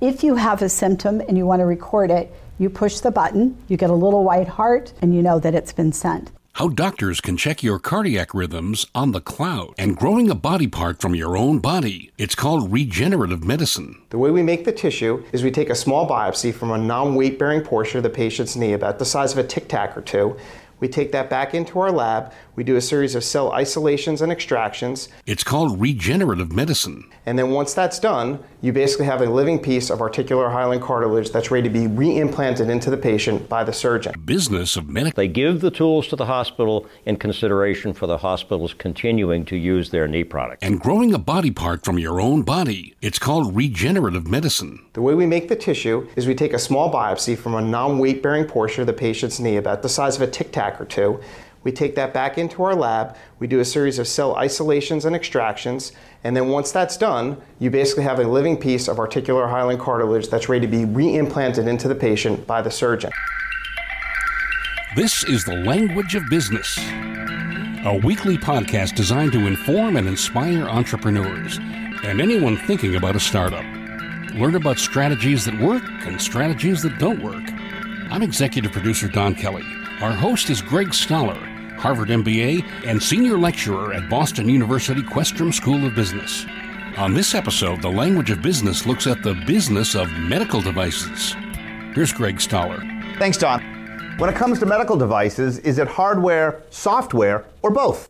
If you have a symptom and you want to record it, you push the button, you get a little white heart, and you know that it's been sent. How doctors can check your cardiac rhythms on the cloud and growing a body part from your own body. It's called regenerative medicine. The way we make the tissue is we take a small biopsy from a non weight bearing portion of the patient's knee, about the size of a tic tac or two. We take that back into our lab. We do a series of cell isolations and extractions. It's called regenerative medicine. And then once that's done, you basically have a living piece of articular hyaline cartilage that's ready to be reimplanted into the patient by the surgeon. Business of medicine. They give the tools to the hospital in consideration for the hospitals continuing to use their knee product. And growing a body part from your own body. It's called regenerative medicine. The way we make the tissue is we take a small biopsy from a non weight bearing portion of the patient's knee, about the size of a tic tac or two. We take that back into our lab. We do a series of cell isolations and extractions. And then once that's done, you basically have a living piece of articular hyaline cartilage that's ready to be reimplanted into the patient by the surgeon. This is the language of business. A weekly podcast designed to inform and inspire entrepreneurs and anyone thinking about a startup. Learn about strategies that work and strategies that don't work. I'm executive producer Don Kelly. Our host is Greg Stoller, Harvard MBA and senior lecturer at Boston University Questrom School of Business. On this episode, The Language of Business looks at the business of medical devices. Here's Greg Stoller. Thanks, Don. When it comes to medical devices, is it hardware, software, or both?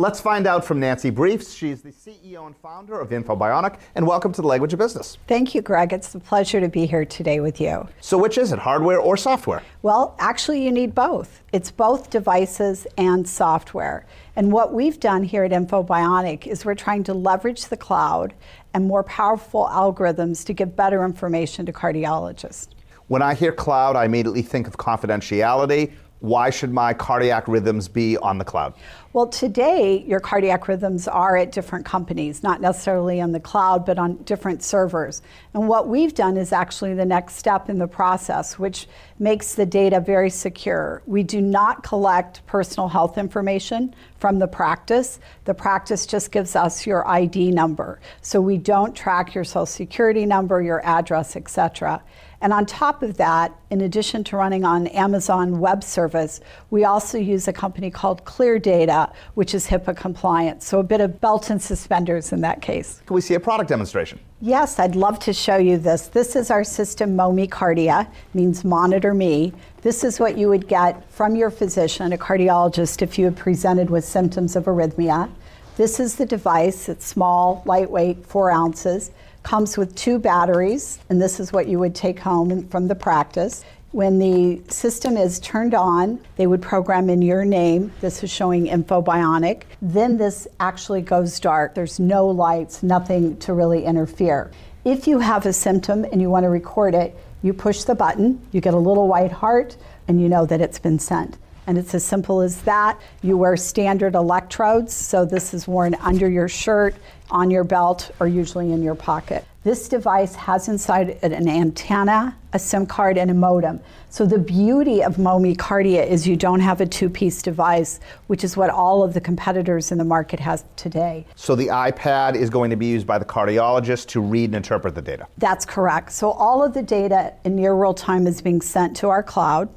Let's find out from Nancy Briefs. She's the CEO and founder of InfoBionic, and welcome to the Language of Business. Thank you, Greg. It's a pleasure to be here today with you. So, which is it, hardware or software? Well, actually, you need both. It's both devices and software. And what we've done here at InfoBionic is we're trying to leverage the cloud and more powerful algorithms to give better information to cardiologists. When I hear cloud, I immediately think of confidentiality. Why should my cardiac rhythms be on the cloud? Well, today, your cardiac rhythms are at different companies, not necessarily on the cloud, but on different servers. And what we've done is actually the next step in the process, which makes the data very secure. We do not collect personal health information from the practice. The practice just gives us your ID number. So we don't track your social security number, your address, etc. And on top of that, in addition to running on Amazon Web Service, we also use a company called ClearData, which is HIPAA compliant. So a bit of belt and suspenders in that case. Can we see a product demonstration? Yes, I'd love to show you this. This is our system MoMe Kardia, means monitor me. This is what you would get from your physician, a cardiologist, if you had presented with symptoms of arrhythmia. This is the device. It's small, lightweight, four ounces comes with two batteries, and this is what you would take home from the practice. When the system is turned on, they would program in your name. This is showing InfoBionic. Then this actually goes dark. There's no lights, nothing to really interfere. If you have a symptom and you want to record it, you push the button, you get a little white heart, and you know that it's been sent. And it's as simple as that. You wear standard electrodes, so this is worn under your shirt, on your belt, or usually in your pocket. This device has inside it an antenna, a SIM card, and a modem. So the beauty of MoMe Kardia is you don't have a two-piece device, which is what all of the competitors in the market has today. So the iPad is going to be used by the cardiologist to read and interpret the data. That's correct. So all of the data in near real time is being sent to our cloud.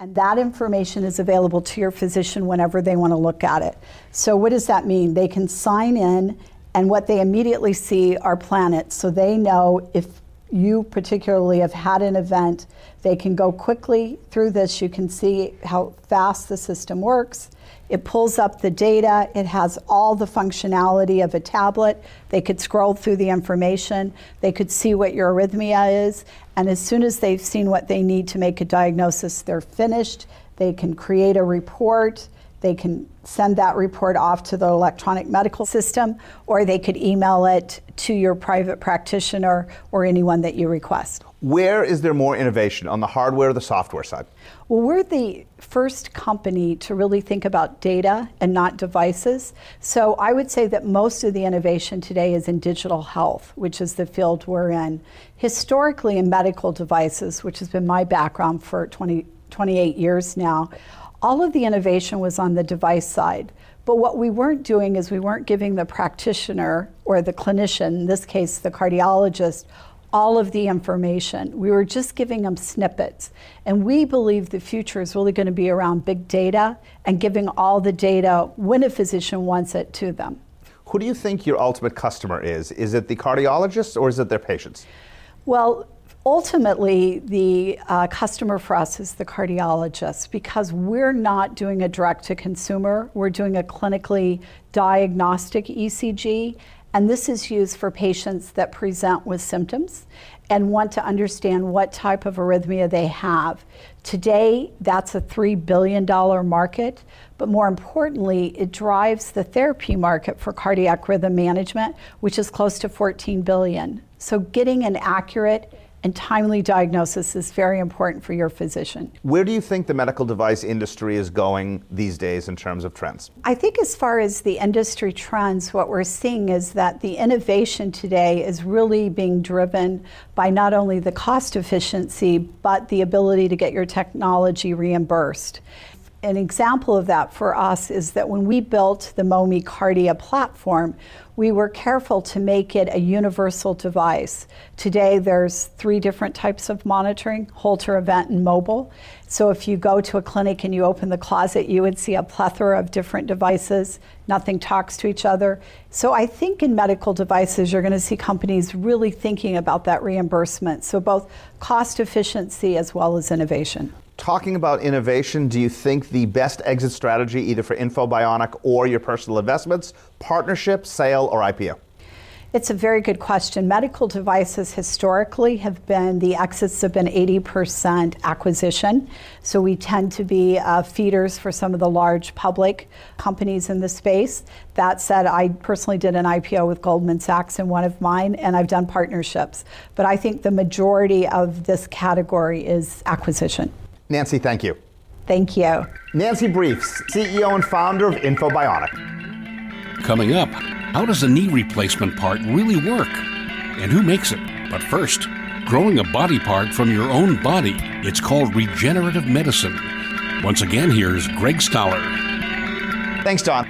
And that information is available to your physician whenever they want to look at it. So, what does that mean? They can sign in, and what they immediately see are planets. So, they know if you particularly have had an event, they can go quickly through this. You can see how fast the system works. It pulls up the data. It has all the functionality of a tablet. They could scroll through the information. They could see what your arrhythmia is. And as soon as they've seen what they need to make a diagnosis, they're finished. They can create a report. They can send that report off to the electronic medical system, or they could email it to your private practitioner or anyone that you request. Where is there more innovation, on the hardware or the software side? Well, we're the first company to really think about data and not devices. So I would say that most of the innovation today is in digital health, which is the field we're in. Historically, in medical devices, which has been my background for 20, 28 years now, all of the innovation was on the device side. But what we weren't doing is we weren't giving the practitioner or the clinician, in this case the cardiologist, all of the information. We were just giving them snippets. And we believe the future is really going to be around big data and giving all the data when a physician wants it to them. Who do you think your ultimate customer is? Is it the cardiologists or is it their patients? Well, ultimately, the uh, customer for us is the cardiologist because we're not doing a direct to consumer, we're doing a clinically diagnostic ECG. And this is used for patients that present with symptoms and want to understand what type of arrhythmia they have. Today, that's a $3 billion market, but more importantly, it drives the therapy market for cardiac rhythm management, which is close to 14 billion. So getting an accurate and timely diagnosis is very important for your physician. Where do you think the medical device industry is going these days in terms of trends? I think, as far as the industry trends, what we're seeing is that the innovation today is really being driven by not only the cost efficiency, but the ability to get your technology reimbursed an example of that for us is that when we built the MoMe Kardia platform, we were careful to make it a universal device. Today, there's three different types of monitoring Holter, event, and mobile. So if you go to a clinic and you open the closet, you would see a plethora of different devices. Nothing talks to each other. So I think in medical devices, you're going to see companies really thinking about that reimbursement. So both cost efficiency as well as innovation talking about innovation, do you think the best exit strategy, either for InfoBionic or your personal investments, partnership, sale, or IPO? It's a very good question. Medical devices historically have been, the exits have been 80% acquisition. So we tend to be uh, feeders for some of the large public companies in the space. That said, I personally did an IPO with Goldman Sachs in one of mine, and I've done partnerships. But I think the majority of this category is acquisition. Nancy, thank you. Thank you. Nancy Briefs, CEO and founder of InfoBionic. Coming up, how does a knee replacement part really work? And who makes it? But first, growing a body part from your own body. It's called regenerative medicine. Once again, here's Greg Stoller. Thanks, Don.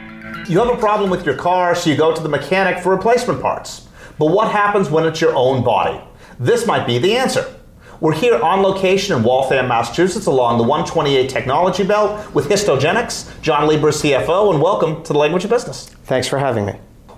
You have a problem with your car, so you go to the mechanic for replacement parts. But what happens when it's your own body? This might be the answer. We're here on location in Waltham, Massachusetts, along the 128 Technology Belt with Histogenics. John Lieber, CFO, and welcome to the Language of Business. Thanks for having me.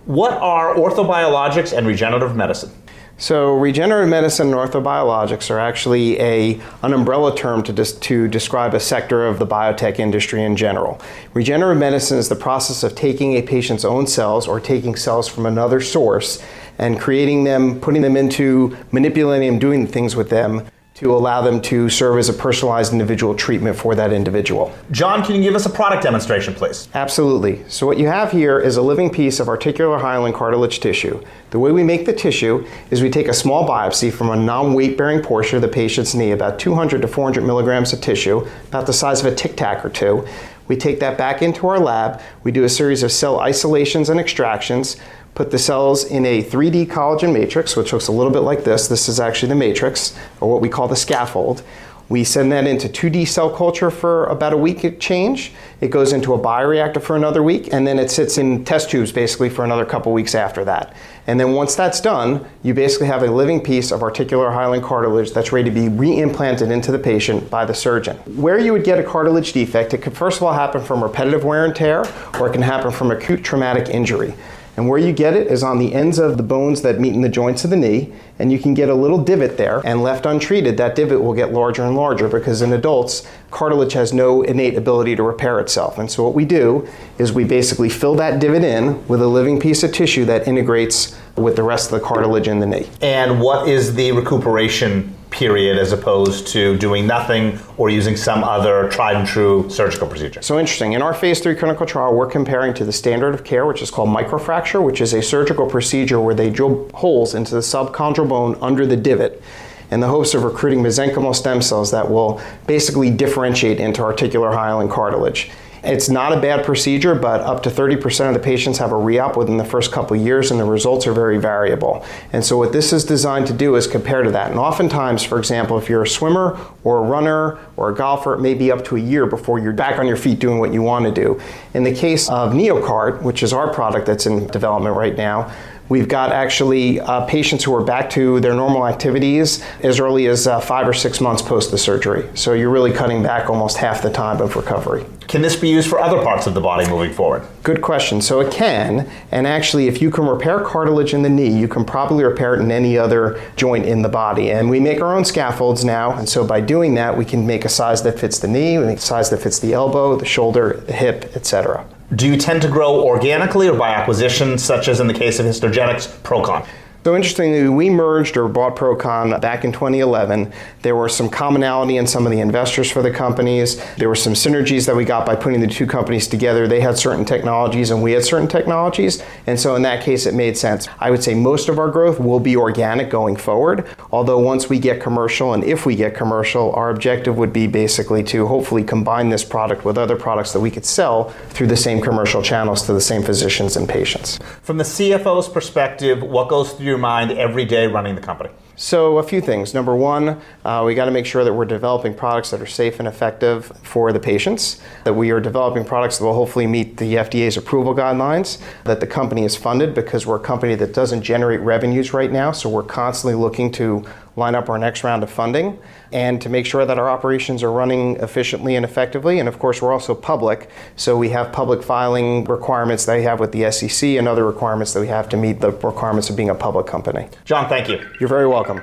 What are orthobiologics and regenerative medicine? So, regenerative medicine and orthobiologics are actually a, an umbrella term to, dis, to describe a sector of the biotech industry in general. Regenerative medicine is the process of taking a patient's own cells or taking cells from another source and creating them, putting them into, manipulating them, doing things with them to allow them to serve as a personalized individual treatment for that individual. John, can you give us a product demonstration, please? Absolutely. So, what you have here is a living piece of articular hyaline cartilage tissue. The way we make the tissue is we take a small biopsy from a non weight bearing portion of the patient's knee, about 200 to 400 milligrams of tissue, about the size of a tic tac or two. We take that back into our lab. We do a series of cell isolations and extractions put the cells in a 3D collagen matrix, which looks a little bit like this. This is actually the matrix, or what we call the scaffold. We send that into 2D cell culture for about a week change. It goes into a bioreactor for another week, and then it sits in test tubes basically for another couple weeks after that. And then once that's done, you basically have a living piece of articular hyaline cartilage that's ready to be reimplanted into the patient by the surgeon. Where you would get a cartilage defect, it could first of all happen from repetitive wear and tear, or it can happen from acute traumatic injury. And where you get it is on the ends of the bones that meet in the joints of the knee, and you can get a little divot there. And left untreated, that divot will get larger and larger because in adults, cartilage has no innate ability to repair itself. And so what we do is we basically fill that divot in with a living piece of tissue that integrates with the rest of the cartilage in the knee. And what is the recuperation period as opposed to doing nothing or using some other tried and true surgical procedure. So interesting. In our phase three clinical trial, we're comparing to the standard of care, which is called microfracture, which is a surgical procedure where they drill holes into the subchondral bone under the divot in the hopes of recruiting mesenchymal stem cells that will basically differentiate into articular hyaline cartilage. It's not a bad procedure, but up to 30% of the patients have a re-op within the first couple years, and the results are very variable. And so what this is designed to do is compare to that. And oftentimes, for example, if you're a swimmer or a runner or a golfer, it may be up to a year before you're back on your feet doing what you want to do. In the case of NeoCart, which is our product that's in development right now, We've got actually uh, patients who are back to their normal activities as early as uh, five or six months post the surgery. So you're really cutting back almost half the time of recovery. Can this be used for other parts of the body moving forward? Good question. So it can, and actually, if you can repair cartilage in the knee, you can probably repair it in any other joint in the body. And we make our own scaffolds now, and so by doing that, we can make a size that fits the knee, we make a size that fits the elbow, the shoulder, the hip, etc. Do you tend to grow organically or by acquisition, such as in the case of Histogenics, ProChon? So interestingly, we merged or bought ProChon back in 2011. There were some commonality in some of the investors for the companies. There were some synergies that we got by putting the two companies together. They had certain technologies and we had certain technologies. And so in that case, it made sense. I would say most of our growth will be organic going forward. Although once we get commercial and if we get commercial, our objective would be basically to hopefully combine this product with other products that we could sell through the same commercial channels to the same physicians and patients. From the CFO's perspective, what goes through your mind every day running the company? So, a few things. Number one, uh, we got to make sure that we're developing products that are safe and effective for the patients, that we are developing products that will hopefully meet the FDA's approval guidelines, that the company is funded because we're a company that doesn't generate revenues right now, so we're constantly looking to line up our next round of funding and to make sure that our operations are running efficiently and effectively. And of course, we're also public, so we have public filing requirements that we have with the SEC and other requirements that we have to meet the requirements of being a public company. John, thank you. You're very welcome.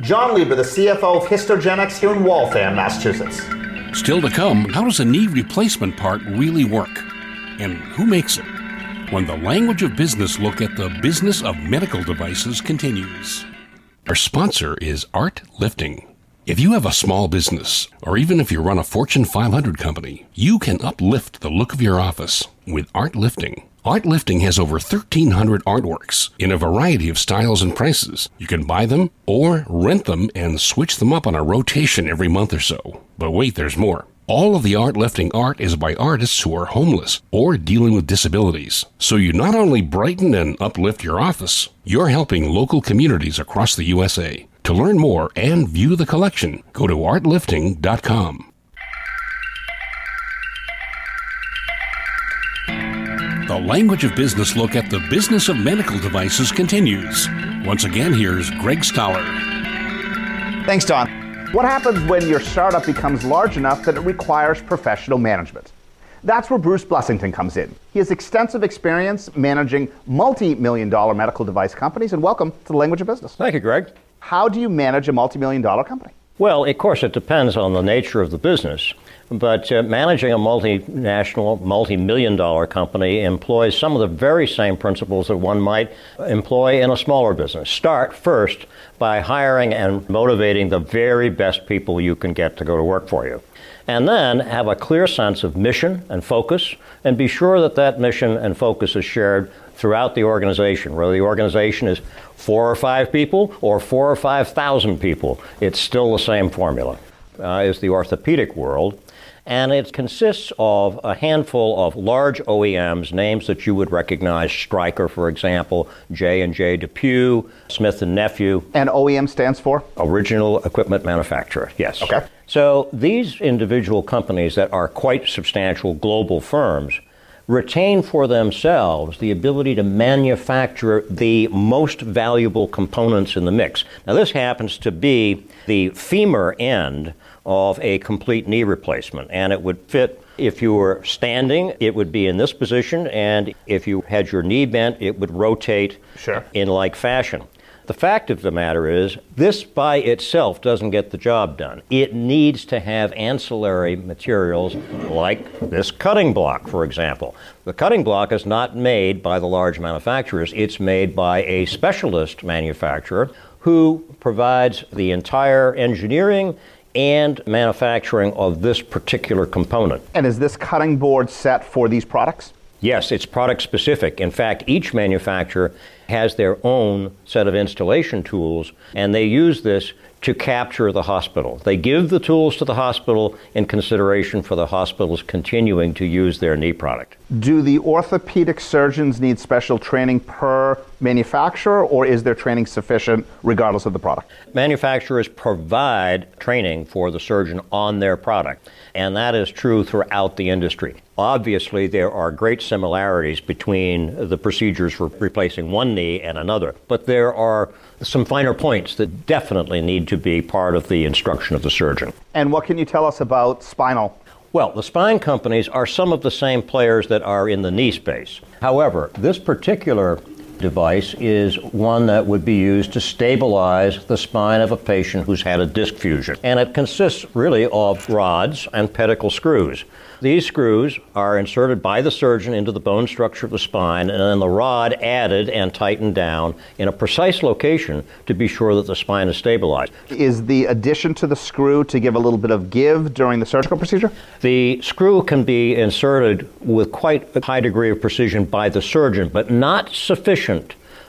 John Lieber, the CFO of Histogenics here in Waltham, Massachusetts. Still to come, how does a knee replacement part really work? And who makes it? When the language of business look at the business of medical devices continues. Our sponsor is Art Lifting. If you have a small business, or even if you run a Fortune 500 company, you can uplift the look of your office with ArtLifting. Art Lifting has over 1,300 artworks in a variety of styles and prices. You can buy them or rent them and switch them up on a rotation every month or so. But wait, there's more. All of the ArtLifting art is by artists who are homeless or dealing with disabilities. So you not only brighten and uplift your office, you're helping local communities across the USA. To learn more and view the collection, go to artlifting.com. The Language of Business look at the business of medical devices continues. Once again, here's Greg Stoller. Thanks, Don. What happens when your startup becomes large enough that it requires professional management? That's where Bruce Blessington comes in. He has extensive experience managing multi million dollar medical device companies, and welcome to the language of business. Thank you, Greg. How do you manage a multi million dollar company? Well, of course, it depends on the nature of the business. But uh, managing a multinational, multi million dollar company employs some of the very same principles that one might employ in a smaller business. Start first by hiring and motivating the very best people you can get to go to work for you. And then have a clear sense of mission and focus, and be sure that that mission and focus is shared throughout the organization. Whether the organization is four or five people or four or five thousand people, it's still the same formula. Uh, is the orthopedic world and it consists of a handful of large OEMs, names that you would recognize: Stryker, for example, J and J DePuy, Smith and Nephew. And OEM stands for original equipment manufacturer. Yes. Okay. So these individual companies that are quite substantial global firms retain for themselves the ability to manufacture the most valuable components in the mix. Now, this happens to be the femur end of a complete knee replacement, and it would fit. If you were standing, it would be in this position, and if you had your knee bent, it would rotate Sure. in like fashion. The fact of the matter is, this by itself doesn't get the job done. It needs to have ancillary materials like this cutting block, for example. The cutting block is not made by the large manufacturers, it's made by a specialist manufacturer who provides the entire engineering and manufacturing of this particular component. And is this cutting board set for these products? Yes, it's product specific. In fact, each manufacturer has their own set of installation tools, and they use this to capture the hospital. They give the tools to the hospital in consideration for the hospitals continuing to use their knee product. Do the orthopedic surgeons need special training per manufacturer, or is their training sufficient regardless of the product? Manufacturers provide training for the surgeon on their product, and that is true throughout the industry. Obviously, there are great similarities between the procedures for replacing one knee and another. But there are some finer points that definitely need to be part of the instruction of the surgeon. And what can you tell us about spinal? Well, the spine companies are some of the same players that are in the knee space. However, this particular device is one that would be used to stabilize the spine of a patient who's had a disc fusion. And it consists really of rods and pedicle screws. These screws are inserted by the surgeon into the bone structure of the spine, and then the rod added and tightened down in a precise location to be sure that the spine is stabilized. Is the addition to the screw to give a little bit of give during the surgical procedure? The screw can be inserted with quite a high degree of precision by the surgeon, but not sufficient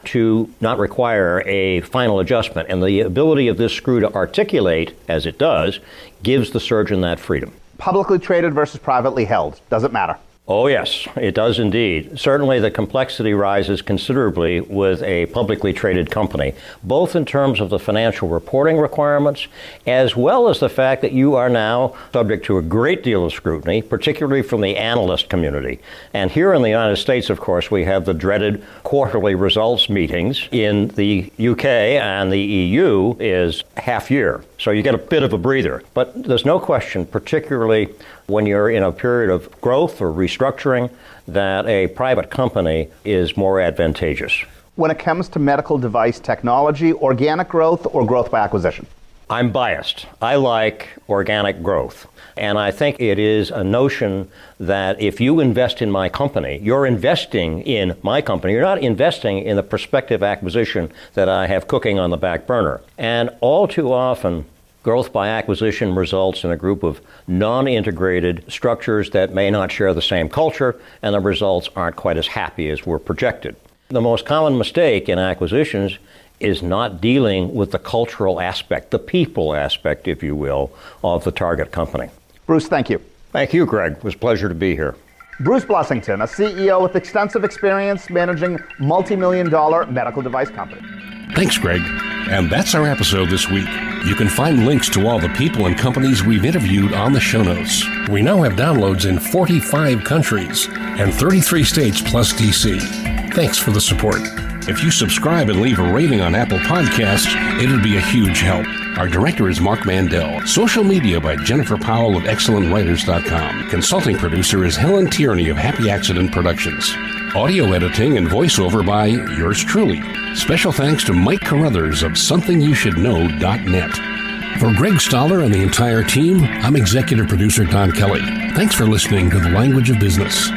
to not require a final adjustment. And the ability of this screw to articulate, as it does, gives the surgeon that freedom. Publicly traded versus privately held. Does it matter? Oh, yes, it does indeed. Certainly, the complexity rises considerably with a publicly traded company, both in terms of the financial reporting requirements, as well as the fact that you are now subject to a great deal of scrutiny, particularly from the analyst community. And here in the United States, of course, we have the dreaded quarterly results meetings. In the UK and the EU is half year. So you get a bit of a breather. But there's no question, particularly when you're in a period of growth or restructuring, that a private company is more advantageous. When it comes to medical device technology, organic growth or growth by acquisition? I'm biased. I like organic growth. And I think it is a notion that if you invest in my company, you're investing in my company. You're not investing in the prospective acquisition that I have cooking on the back burner. And all too often, growth by acquisition results in a group of non integrated structures that may not share the same culture, and the results aren't quite as happy as were projected. The most common mistake in acquisitions is not dealing with the cultural aspect, the people aspect, if you will, of the target company. Bruce, thank you. Thank you, Greg. It was a pleasure to be here. Bruce Blessington, a CEO with extensive experience managing multi million dollar medical device companies. Thanks, Greg. And that's our episode this week. You can find links to all the people and companies we've interviewed on the show notes. We now have downloads in 45 countries and 33 states plus DC. Thanks for the support. If you subscribe and leave a rating on Apple Podcasts, it'd be a huge help. Our director is Mark Mandel. Social media by Jennifer Powell of ExcellentWriters.com. Consulting producer is Helen Tierney of Happy Accident Productions. Audio editing and voiceover by yours truly. Special thanks to Mike Carruthers of SomethingYouShouldKnow.net. For Greg Stoller and the entire team, I'm executive producer Don Kelly. Thanks for listening to The Language of Business.